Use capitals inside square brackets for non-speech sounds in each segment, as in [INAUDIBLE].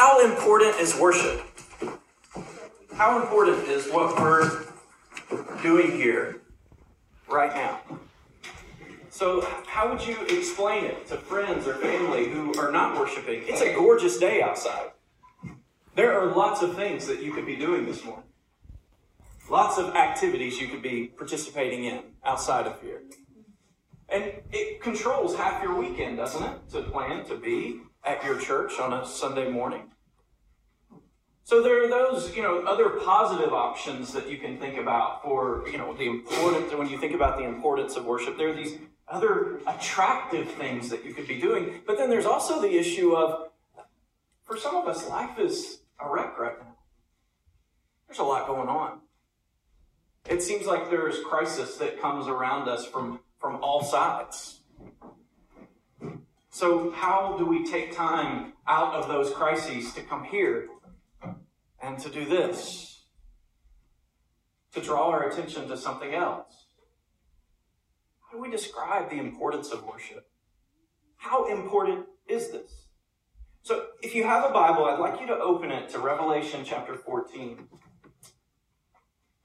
How important is worship? How important is what we're doing here right now? So, how would you explain it to friends or family who are not worshiping? It's a gorgeous day outside. There are lots of things that you could be doing this morning. Lots of activities you could be participating in outside of here. And it controls half your weekend, doesn't it? To plan to be at your church on a Sunday morning. So there are those, you know, other positive options that you can think about for, you know, the importance when you think about the importance of worship. There are these other attractive things that you could be doing. But then there's also the issue of for some of us, life is a wreck right now. There's a lot going on. It seems like there's crisis that comes around us from, from all sides. So, how do we take time out of those crises to come here and to do this? To draw our attention to something else? How do we describe the importance of worship? How important is this? So, if you have a Bible, I'd like you to open it to Revelation chapter 14.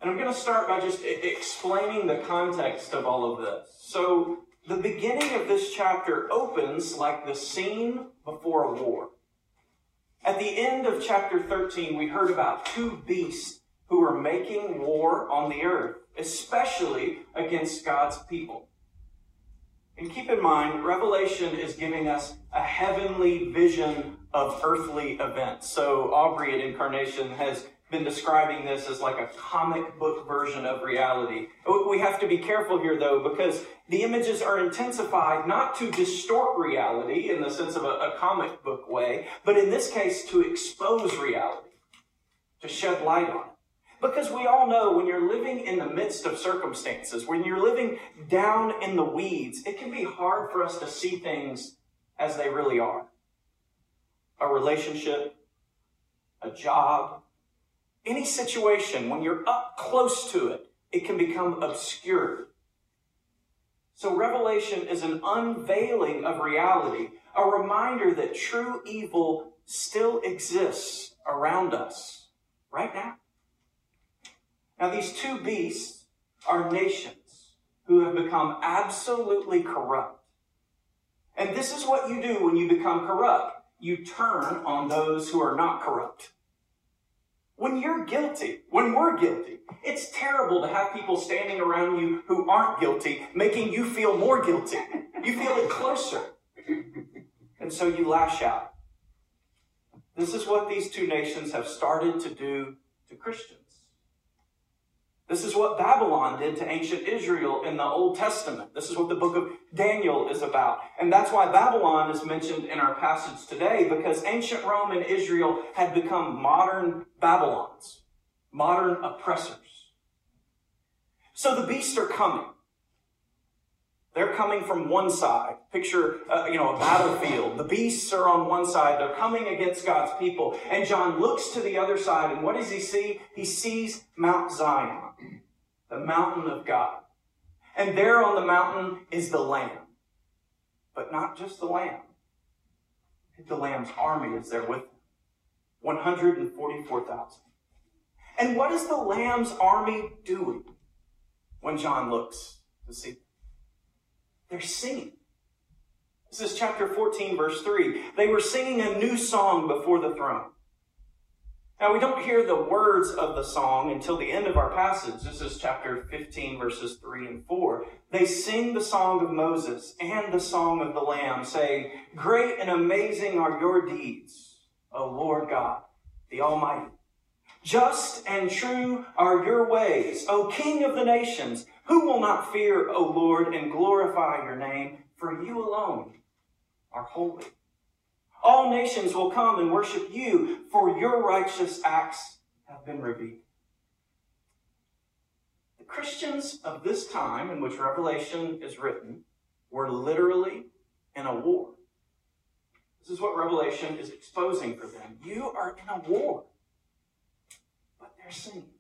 And I'm going to start by just explaining the context of all of this. So, the beginning of this chapter opens like the scene before a war. At the end of chapter 13, we heard about two beasts who were making war on the earth, especially against God's people. And keep in mind, Revelation is giving us a heavenly vision of earthly events. So Aubrey at Incarnation has been describing this as like a comic book version of reality. We have to be careful here though, because the images are intensified not to distort reality in the sense of a, a comic book way, but in this case to expose reality, to shed light on it. Because we all know when you're living in the midst of circumstances, when you're living down in the weeds, it can be hard for us to see things as they really are. A relationship, a job, any situation, when you're up close to it, it can become obscured. So, Revelation is an unveiling of reality, a reminder that true evil still exists around us right now. Now, these two beasts are nations who have become absolutely corrupt. And this is what you do when you become corrupt you turn on those who are not corrupt. When you're guilty, when we're guilty, it's terrible to have people standing around you who aren't guilty, making you feel more guilty. You feel it closer. And so you lash out. This is what these two nations have started to do to Christians. This is what Babylon did to ancient Israel in the Old Testament. This is what the book of Daniel is about. And that's why Babylon is mentioned in our passage today, because ancient Rome and Israel had become modern Babylons, modern oppressors. So the beasts are coming. They're coming from one side. Picture, uh, you know, a battlefield. The beasts are on one side. They're coming against God's people. And John looks to the other side, and what does he see? He sees Mount Zion, the mountain of God. And there on the mountain is the Lamb. But not just the Lamb. The Lamb's army is there with them. 144,000. And what is the Lamb's army doing when John looks to see? They're singing. This is chapter 14, verse 3. They were singing a new song before the throne. Now, we don't hear the words of the song until the end of our passage. This is chapter 15, verses 3 and 4. They sing the song of Moses and the song of the Lamb, saying, Great and amazing are your deeds, O Lord God, the Almighty. Just and true are your ways, O King of the nations. Who will not fear, O Lord, and glorify your name? For you alone are holy. All nations will come and worship you, for your righteous acts have been revealed. The Christians of this time in which Revelation is written were literally in a war. This is what Revelation is exposing for them. You are in a war, but they're singing.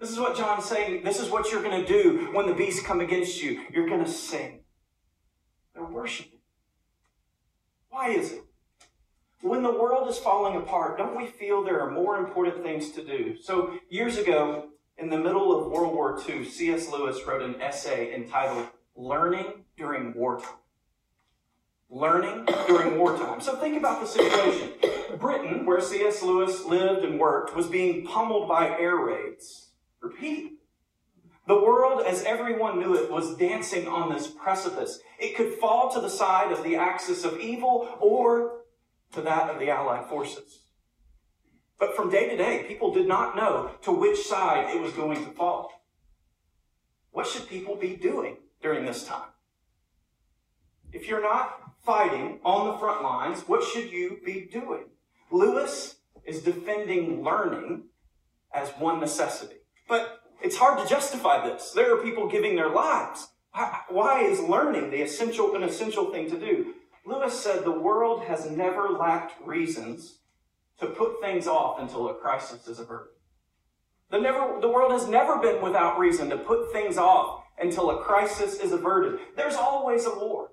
This is what John's saying. This is what you're going to do when the beasts come against you. You're going to sing. They're worshiping. Why is it? when the world is falling apart, don't we feel there are more important things to do? So, years ago, in the middle of World War II, C.S. Lewis wrote an essay entitled Learning During Wartime. Learning during wartime. So, think about the situation. Britain, where C.S. Lewis lived and worked, was being pummeled by air raids repeatedly. The world, as everyone knew it, was dancing on this precipice. It could fall to the side of the axis of evil or to that of the Allied forces. But from day to day, people did not know to which side it was going to fall. What should people be doing during this time? If you're not fighting on the front lines, what should you be doing? Lewis is defending learning as one necessity. But it's hard to justify this. There are people giving their lives. Why is learning the essential, an essential thing to do? Lewis said the world has never lacked reasons to put things off until a crisis is averted. The, never, the world has never been without reason to put things off until a crisis is averted. There's always a war.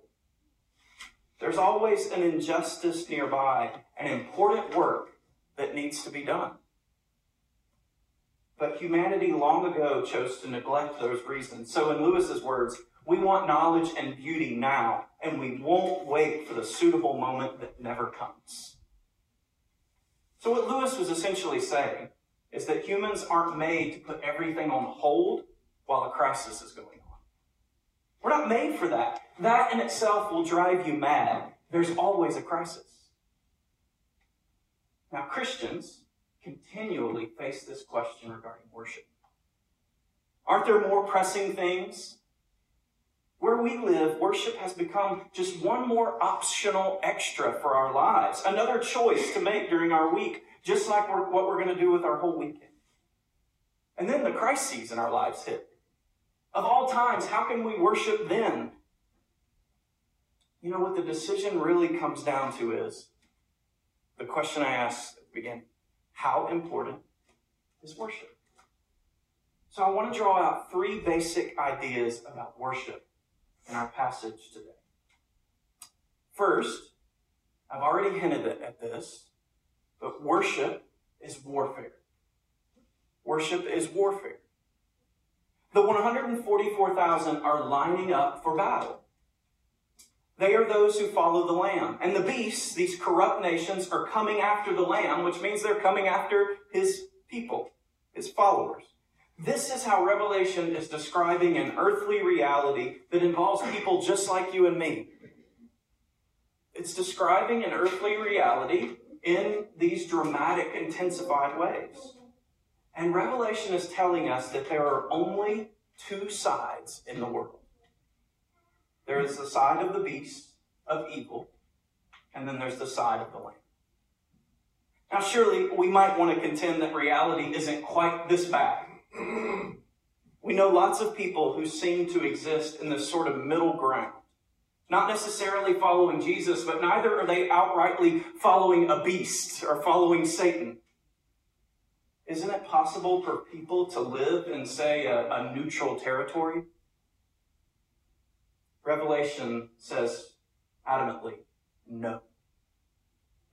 There's always an injustice nearby, an important work that needs to be done. But humanity long ago chose to neglect those reasons. So, in Lewis's words, we want knowledge and beauty now, and we won't wait for the suitable moment that never comes. So, what Lewis was essentially saying is that humans aren't made to put everything on hold while a crisis is going on. We're not made for that. That in itself will drive you mad. There's always a crisis. Now, Christians continually face this question regarding worship. Aren't there more pressing things? Where we live, worship has become just one more optional extra for our lives, another choice to make during our week, just like we're, what we're going to do with our whole weekend. And then the crises in our lives hit. Of all times, how can we worship then? You know what the decision really comes down to is the question I asked at the beginning how important is worship? So I want to draw out three basic ideas about worship in our passage today. First, I've already hinted at this, but worship is warfare. Worship is warfare. The 144,000 are lining up for battle. They are those who follow the Lamb. And the beasts, these corrupt nations, are coming after the Lamb, which means they're coming after his people, his followers. This is how Revelation is describing an earthly reality that involves people just like you and me. It's describing an earthly reality in these dramatic, intensified ways. And Revelation is telling us that there are only two sides in the world. There is the side of the beast of evil, and then there's the side of the lamb. Now, surely we might want to contend that reality isn't quite this bad. we know lots of people who seem to exist in this sort of middle ground. Not necessarily following Jesus, but neither are they outrightly following a beast or following Satan. Isn't it possible for people to live in, say, a, a neutral territory? Revelation says adamantly, no.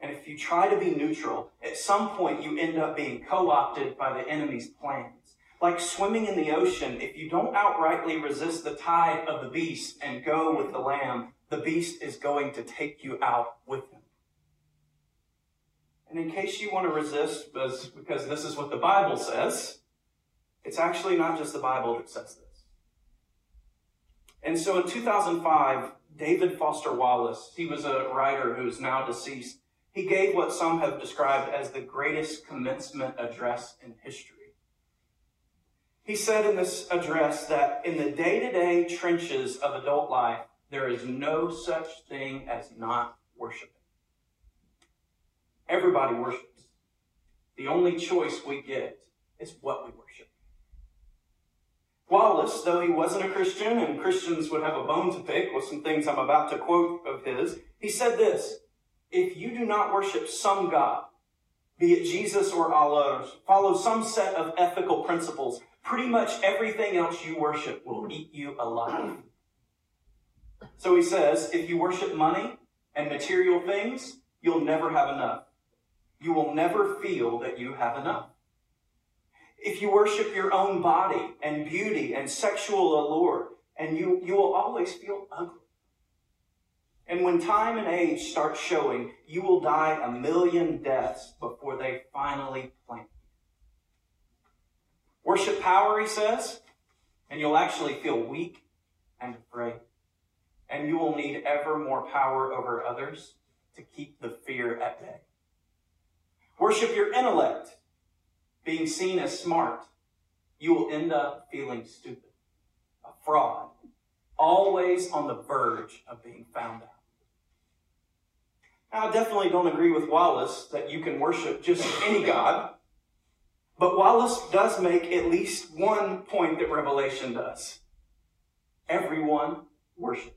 And if you try to be neutral, at some point you end up being co opted by the enemy's plans. Like swimming in the ocean, if you don't outrightly resist the tide of the beast and go with the lamb, the beast is going to take you out with him. And in case you want to resist, because this is what the Bible says, it's actually not just the Bible that says this. And so in 2005, David Foster Wallace, he was a writer who is now deceased, he gave what some have described as the greatest commencement address in history. He said in this address that in the day to day trenches of adult life, there is no such thing as not worshiping. Everybody worships. The only choice we get is what we worship. Wallace, though he wasn't a Christian, and Christians would have a bone to pick with some things I'm about to quote of his, he said this If you do not worship some God, be it Jesus or Allah, follow some set of ethical principles, pretty much everything else you worship will eat you alive. So he says, if you worship money and material things, you'll never have enough. You will never feel that you have enough. If you worship your own body and beauty and sexual allure, and you, you will always feel ugly. And when time and age start showing, you will die a million deaths before they finally plant you. Worship power, he says, and you'll actually feel weak and afraid. And you will need ever more power over others to keep the fear at bay. Worship your intellect, being seen as smart. You will end up feeling stupid, a fraud, always on the verge of being found out. Now, I definitely don't agree with Wallace that you can worship just any God, but Wallace does make at least one point that Revelation does. Everyone worships.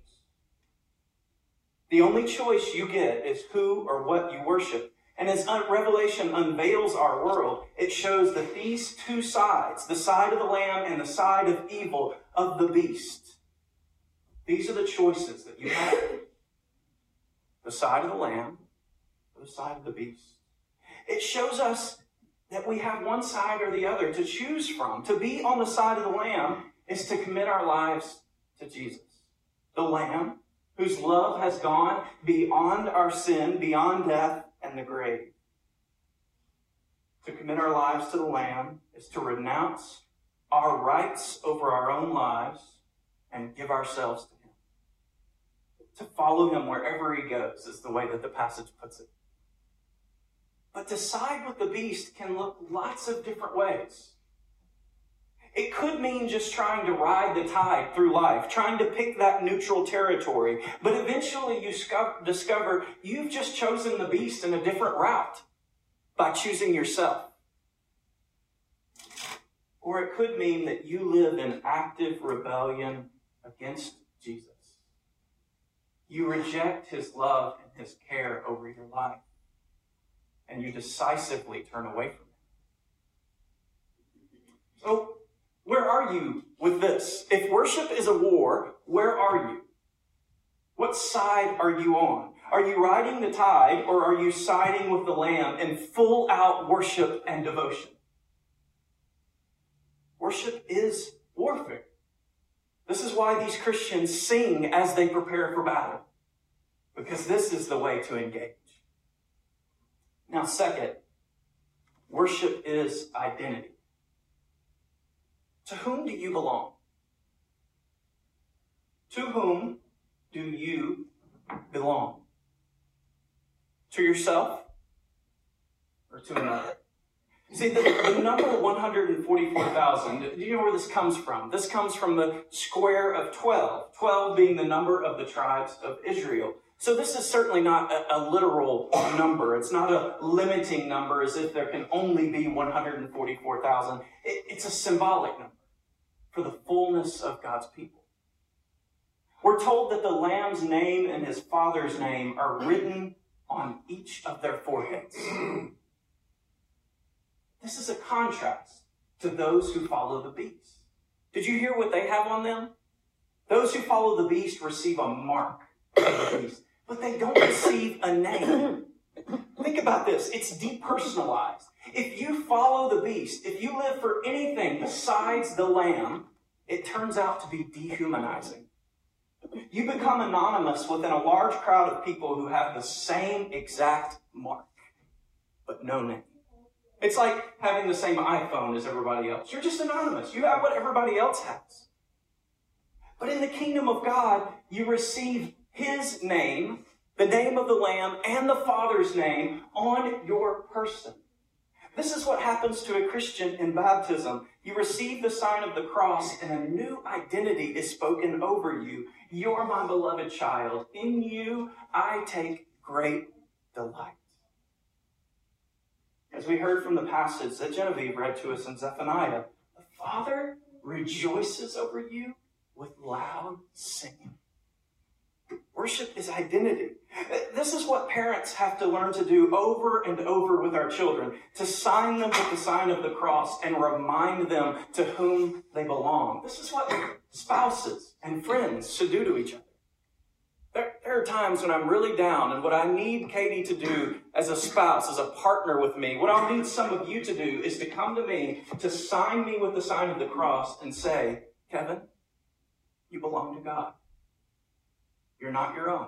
The only choice you get is who or what you worship. And as Revelation unveils our world, it shows that these two sides, the side of the Lamb and the side of evil, of the beast, these are the choices that you have. The side of the Lamb or the side of the beast. It shows us that we have one side or the other to choose from. To be on the side of the Lamb is to commit our lives to Jesus. The Lamb whose love has gone beyond our sin, beyond death and the grave. To commit our lives to the Lamb is to renounce our rights over our own lives and give ourselves to Him. To follow Him wherever He goes is the way that the passage puts it. But to side with the beast can look lots of different ways. It could mean just trying to ride the tide through life, trying to pick that neutral territory. But eventually you discover you've just chosen the beast in a different route by choosing yourself. Or it could mean that you live in active rebellion against Jesus. You reject his love and his care over your life. And you decisively turn away from him. So, where are you with this? If worship is a war, where are you? What side are you on? Are you riding the tide or are you siding with the Lamb in full out worship and devotion? Worship is warfare. This is why these Christians sing as they prepare for battle, because this is the way to engage. Now, second, worship is identity. To whom do you belong? To whom do you belong? To yourself or to another? See, the, the number 144,000, do you know where this comes from? This comes from the square of 12, 12 being the number of the tribes of Israel. So this is certainly not a, a, literal number. It's not a limiting number as if there can only be 144,000. It, it's a symbolic number for the fullness of God's people. We're told that the Lamb's name and his Father's name are written on each of their foreheads. This is a contrast to those who follow the beast. Did you hear what they have on them? Those who follow the beast receive a mark of the beast, but they don't receive a name. Think about this. It's depersonalized. If you follow the beast, if you live for anything besides the lamb, it turns out to be dehumanizing. You become anonymous within a large crowd of people who have the same exact mark, but no name. It's like having the same iPhone as everybody else. You're just anonymous. You have what everybody else has. But in the kingdom of God, you receive His name, the name of the Lamb, and the Father's name on your person. This is what happens to a Christian in baptism. You receive the sign of the cross, and a new identity is spoken over you. You're my beloved child. In you, I take great delight. As we heard from the passage that Genevieve read to us in Zephaniah, the Father rejoices over you with loud singing. Worship is identity. This is what parents have to learn to do over and over with our children to sign them with the sign of the cross and remind them to whom they belong. This is what spouses and friends should do to each other. There, there are times when I'm really down, and what I need Katie to do as a spouse, as a partner with me, what I'll need some of you to do is to come to me, to sign me with the sign of the cross, and say, Kevin, you belong to God. You're not your own.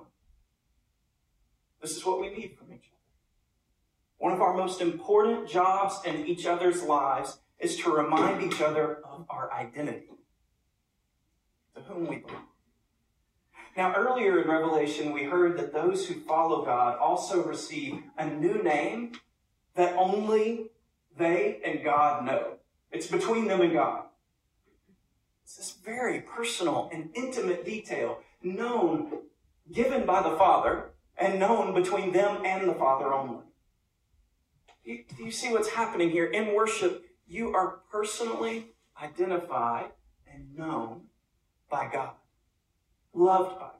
This is what we need from each other. One of our most important jobs in each other's lives is to remind each other of our identity, to whom we belong. Now, earlier in Revelation, we heard that those who follow God also receive a new name that only they and God know. It's between them and God. It's this very personal and intimate detail known, given by the Father, and known between them and the Father only. Do you see what's happening here? In worship, you are personally identified and known by God, loved by God.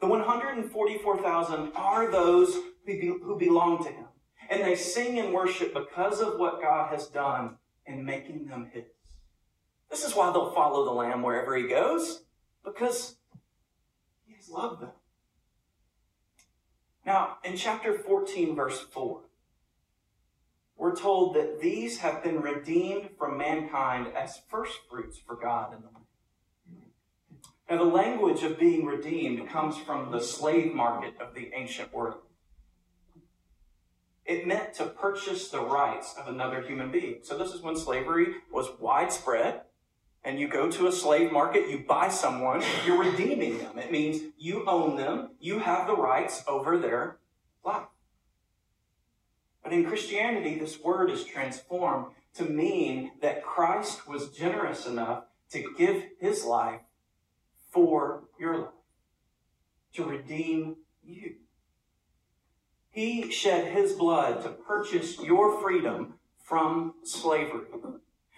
The 144,000 are those who belong to Him. And they sing and worship because of what God has done in making them His. This is why they'll follow the Lamb wherever He goes, because He has loved them. Now, in chapter 14, verse 4, we're told that these have been redeemed from mankind as first fruits for God in the land. Now, the language of being redeemed comes from the slave market of the ancient world. It meant to purchase the rights of another human being. So, this is when slavery was widespread. And you go to a slave market, you buy someone, you're redeeming them. It means you own them, you have the rights over their life. But in Christianity, this word is transformed to mean that Christ was generous enough to give his life for your life, to redeem you. He shed his blood to purchase your freedom from slavery.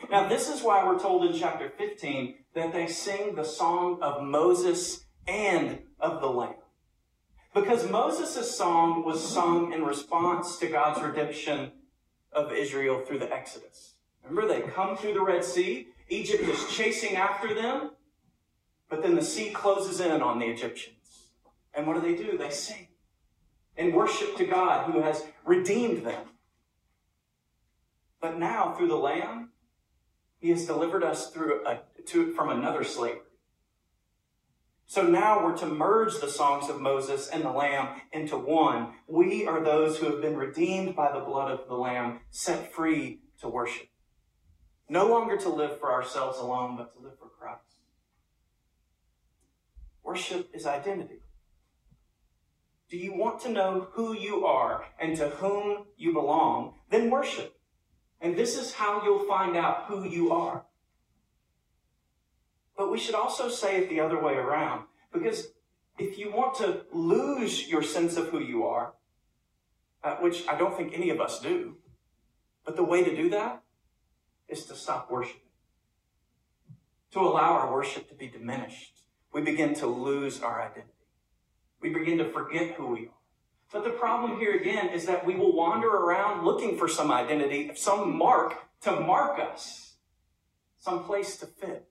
Now, this is why we're told in chapter 15 that they sing the song of Moses and of the Lamb. Because Moses' song was sung in response to God's redemption of Israel through the Exodus. Remember, they come through the Red Sea. Egypt is chasing after them. But then the sea closes in on the Egyptians. And what do they do? They sing and worship to God who has redeemed them. But now, through the Lamb, He has delivered us through a, to, from another slavery. So now we're to merge the songs of Moses and the Lamb into one. We are those who have been redeemed by the blood of the Lamb, set free to worship. No longer to live for ourselves alone, but to live for Christ. Worship is identity. Do you want to know who you are and to whom you belong? Then worship. And this is how you'll find out who you are. But we should also say it the other way around. Because if you want to lose your sense of who you are, uh, which I don't think any of us do, but the way to do that is to stop worshiping, to allow our worship to be diminished we begin to lose our identity. We begin to forget who we are. But the problem here again is that we will wander around looking for some identity, some mark to mark us, some place to fit.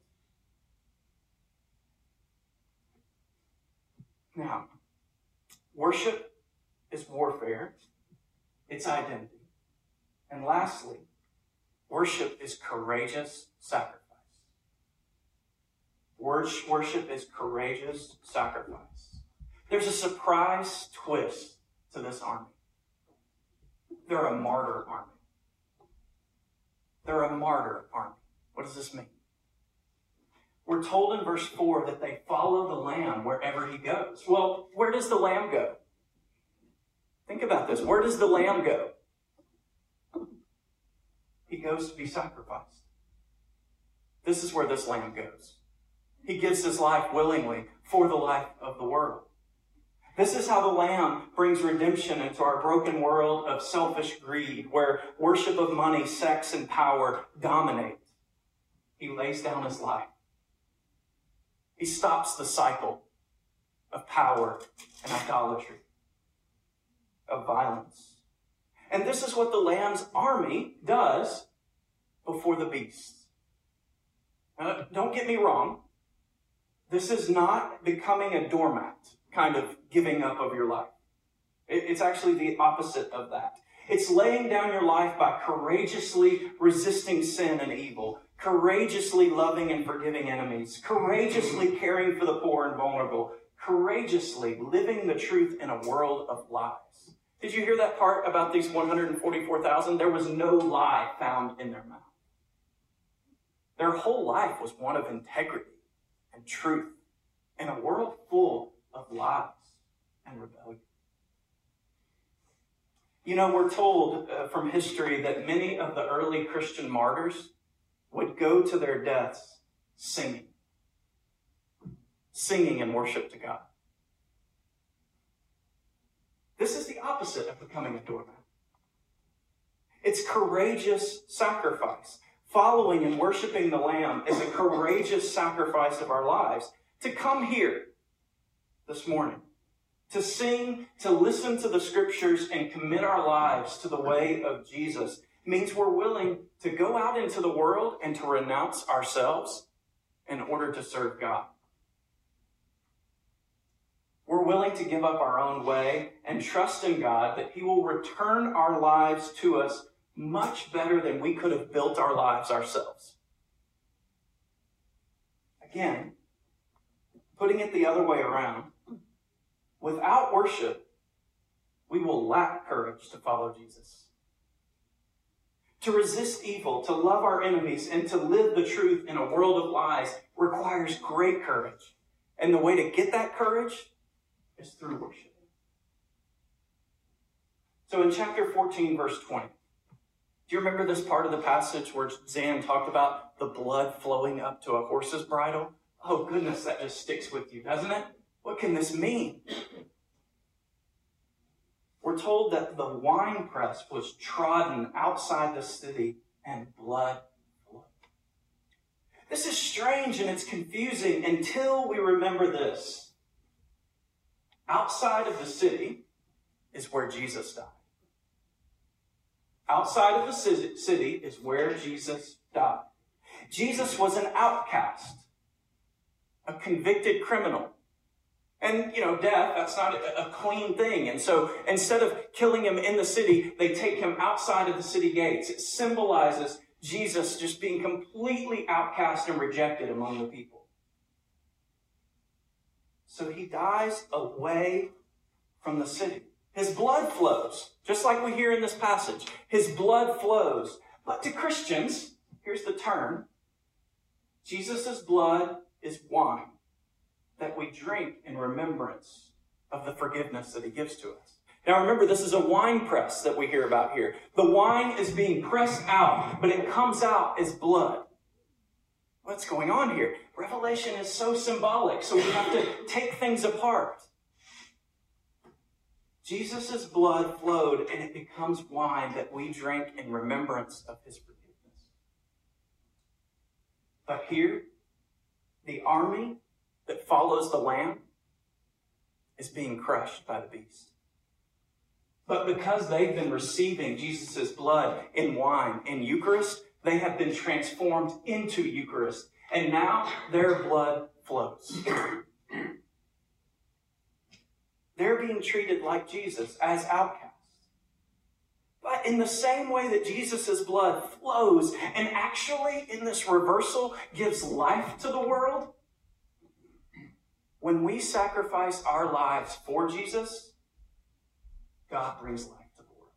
Now, worship is warfare, it's identity. And lastly, worship is courageous sacrifice. Worship is courageous sacrifice. There's a surprise twist to this army. They're a martyr army. They're a martyr army. What does this mean? We're told in verse 4 that they follow the Lamb wherever he goes. Well, where does the Lamb go? Think about this. Where does the Lamb go? He goes to be sacrificed. This is where this Lamb goes. He gives his life willingly for the life of the world. This is how the Lamb brings redemption into our broken world of selfish greed, where worship of money, sex, and power dominate. He lays down his life. He stops the cycle of power and idolatry, of violence. And this is what the Lamb's army does before the beast. Now, don't get me wrong. This is not becoming a doormat, kind of giving up of your life. It's actually the opposite of that. It's laying down your life by courageously resisting sin and evil, courageously loving and forgiving enemies, courageously caring for the poor and vulnerable, courageously living the truth in a world of lies. Did you hear that part about these 144,000? There was no lie found in their mouth. Their whole life was one of integrity and truth in a world full of lies and rebellion. You know, we're told uh, from history that many of the early Christian martyrs would go to their deaths singing, singing in worship to God. This is the opposite of becoming a doormat. It's courageous sacrifice. Following and worshiping the Lamb is a courageous sacrifice of our lives. To come here this morning, to sing, to listen to the scriptures, and commit our lives to the way of Jesus means we're willing to go out into the world and to renounce ourselves in order to serve God. We're willing to give up our own way and trust in God that He will return our lives to us much better than we could have built our lives ourselves. Again, putting it the other way around, without worship, we will lack courage to follow Jesus. To resist evil, to love our enemies, and to live the truth in a world of lies requires great courage. And the way to get that courage is through worship. So in chapter 14, verse 20, do you remember this part of the passage where Zan talked about the blood flowing up to a horse's bridle? Oh, goodness, that just sticks with you, doesn't it? What can this mean? We're told that the wine press was trodden outside the city and blood flowed. This is strange and it's confusing until we remember this. Outside of the city is where Jesus died. Outside of the city is where Jesus died. Jesus was an outcast, a convicted criminal. And, you know, death, that's not a clean thing. And so instead of killing him in the city, they take him outside of the city gates. It symbolizes Jesus just being completely outcast and rejected among the people. So he dies away from the city. His blood flows, just like we hear in this passage. His blood flows. But to Christians, here's the term Jesus' blood is wine that we drink in remembrance of the forgiveness that he gives to us. Now remember, this is a wine press that we hear about here. The wine is being pressed out, but it comes out as blood. What's going on here? Revelation is so symbolic, so we have to take things apart. Jesus' blood flowed and it becomes wine that we drink in remembrance of his forgiveness. But here, the army that follows the Lamb is being crushed by the beast. But because they've been receiving Jesus' blood in wine in Eucharist, they have been transformed into Eucharist. And now their blood flows. They're being treated like Jesus as outcasts. But in the same way that Jesus' blood flows and actually in this reversal gives life to the world, when we sacrifice our lives for Jesus, God brings life to the world.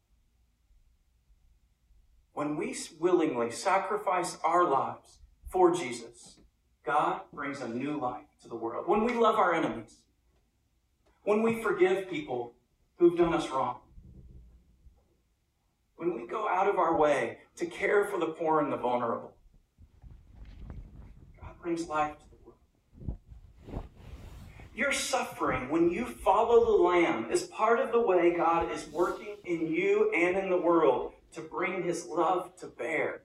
When we willingly sacrifice our lives for Jesus, God brings a new life to the world. When we love our enemies, when we forgive people who've done us wrong, when we go out of our way to care for the poor and the vulnerable, God brings life to your suffering, when you follow the Lamb, is part of the way God is working in you and in the world to bring His love to bear.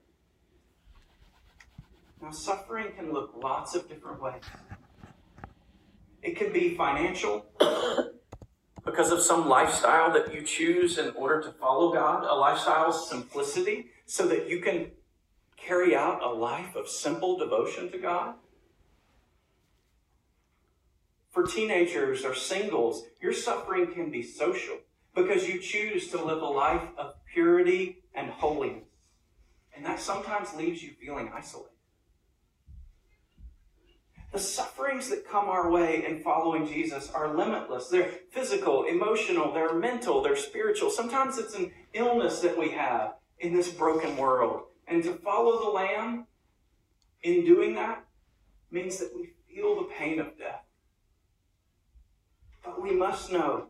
Now, suffering can look lots of different ways. It can be financial [COUGHS] because of some lifestyle that you choose in order to follow God, a lifestyle of simplicity, so that you can carry out a life of simple devotion to God. For teenagers or singles, your suffering can be social because you choose to live a life of purity and holiness. And that sometimes leaves you feeling isolated. The sufferings that come our way in following Jesus are limitless. They're physical, emotional, they're mental, they're spiritual. Sometimes it's an illness that we have in this broken world. And to follow the Lamb in doing that means that we feel the pain of death. But we must know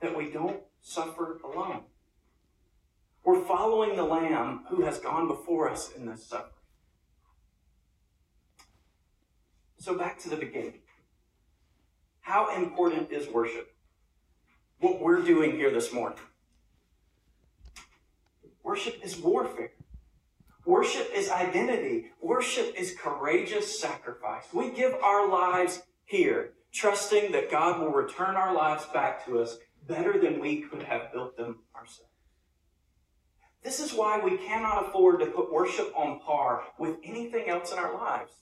that we don't suffer alone. We're following the Lamb who has gone before us in this suffering. So, back to the beginning. How important is worship? What we're doing here this morning. Worship is warfare. Worship is identity. Worship is courageous sacrifice. We give our lives here, trusting that God will return our lives back to us better than we could have built them ourselves. This is why we cannot afford to put worship on par with anything else in our lives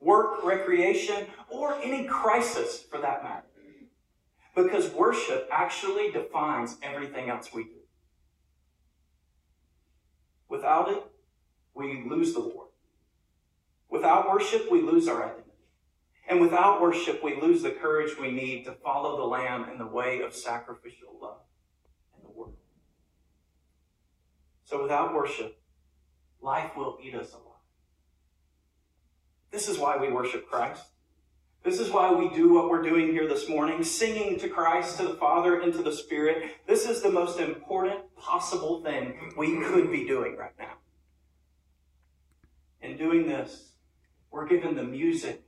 work, recreation, or any crisis for that matter. Because worship actually defines everything else we do. Without it, we lose the Lord. Without worship, we lose our identity. And without worship, we lose the courage we need to follow the Lamb in the way of sacrificial love in the world. So without worship, life will eat us alive. This is why we worship Christ. This is why we do what we're doing here this morning, singing to Christ, to the Father, and to the Spirit. This is the most important possible thing we could be doing right now. In doing this, we're given the music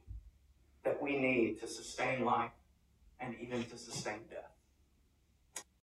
that we need to sustain life and even to sustain death.